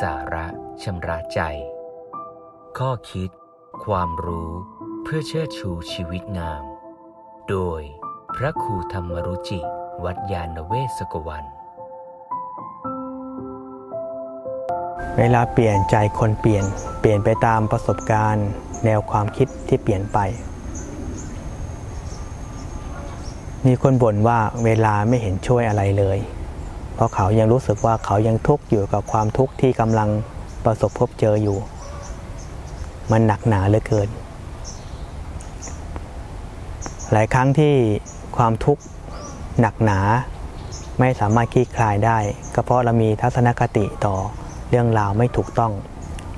สาระชำระใจ ข้อคิด ความรู้เพื่อเชิดชูชีวิตงาม โดยพระครูธรรมรุจิ วัดยาณเวศกวัน เวลาเปลี่ยนใจคนเปลี่ยน เปลี่ยนไปตามประสบการณ์ แนวความคิดที่เปลี่ยนไป มีคนบ่นว่าเวลาไม่เห็นช่วยอะไรเลย เพราะเขายังรู้สึกว่าเขายังทุกข์อยู่กับความทุกข์ที่กำลังประสบพบเจออยู่ มันหนักหนาเหลือเกิน หลายครั้งที่ความทุกข์หนักหนาไม่สามารถคลี่คลายได้ก็เพราะเรามีทัศนคติต่อเรื่องราวไม่ถูกต้อง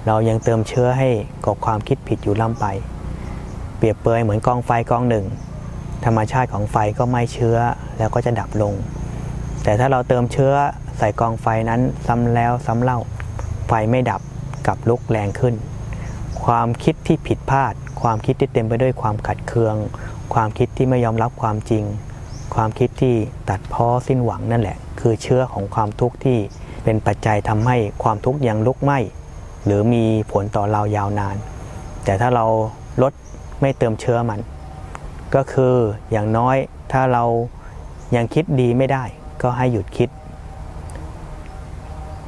เรายังเติมเชื้อให้กับความคิดผิดอยู่ล่ำไป เปรียบเปยเหมือนกองไฟกองหนึ่ง ธรรมชาติของไฟก็ไม่เชื้อแล้วก็จะดับลง แต่ถ้าเราเติมเชื้อใส่กองไฟนั้นซ้ำแล้วซ้ำเล่าไฟไม่ดับกับลุกแรงขึ้น ความคิดที่ผิดพลาด ความคิดที่เต็มไปด้วยความขัดเคือง ความคิดที่ไม่ยอมรับความจริง ความคิดที่ตัดพ้อสิ้นหวังนั่นแหละ คือเชื้อของความทุกข์ที่เป็นปัจจัยทำให้ความทุกข์ยังลุกไหม้หรือมีผลต่อเรายาวนาน แต่ถ้าเราลดไม่เติมเชื้อมัน ก็คืออย่างน้อยถ้าเรายังคิดดีไม่ได้ ก็ให้หยุดคิด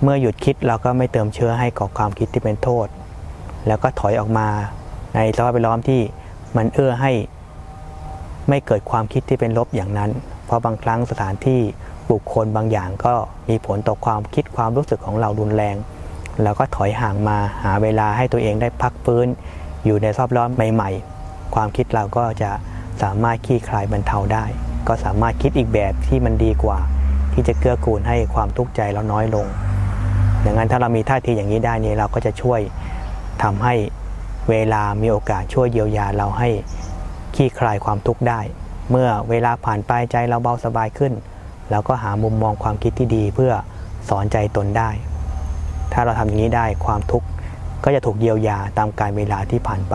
เมื่อหยุดคิดเราก็ไม่เติมเชื้อให้กับความคิดที่เป็นโทษ แล้วก็ถอยออกมาในสภาพแวดล้อมที่มันเอื้อให้ไม่เกิดความคิดที่เป็นลบอย่างนั้น เพราะบางครั้งสถานที่บุคคลบางอย่างก็มีผลต่อความคิดความรู้สึกของเรารุนแรงแล้วก็ถอยห่างมาหาเวลาให้ตัวเองได้พักฟื้น อยู่ในสภาพล้อมใหม่ๆ ความคิดเราก็จะสามารถคลี่คลายบรรเทาได้ ก็สามารถคิดอีกแบบที่มันดีกว่า ที่จะเกื้อกูลให้ความทุกข์ใจเราน้อยลง ดังนั้นถ้าเรามีท่าทีอย่างนี้ได้นี่เราก็จะช่วยทำให้เวลามีโอกาสช่วยเยียวยาเราให้คลี่คลายความทุกข์ได้ เมื่อเวลาผ่านไปใจเราเบาสบายขึ้นเราก็หามุมมองความคิดที่ดีเพื่อสอนใจตนได้ ถ้าเราทำอย่างนี้ได้ความทุกข์ก็จะถูกเยียวยาตามการเวลาที่ผ่านไป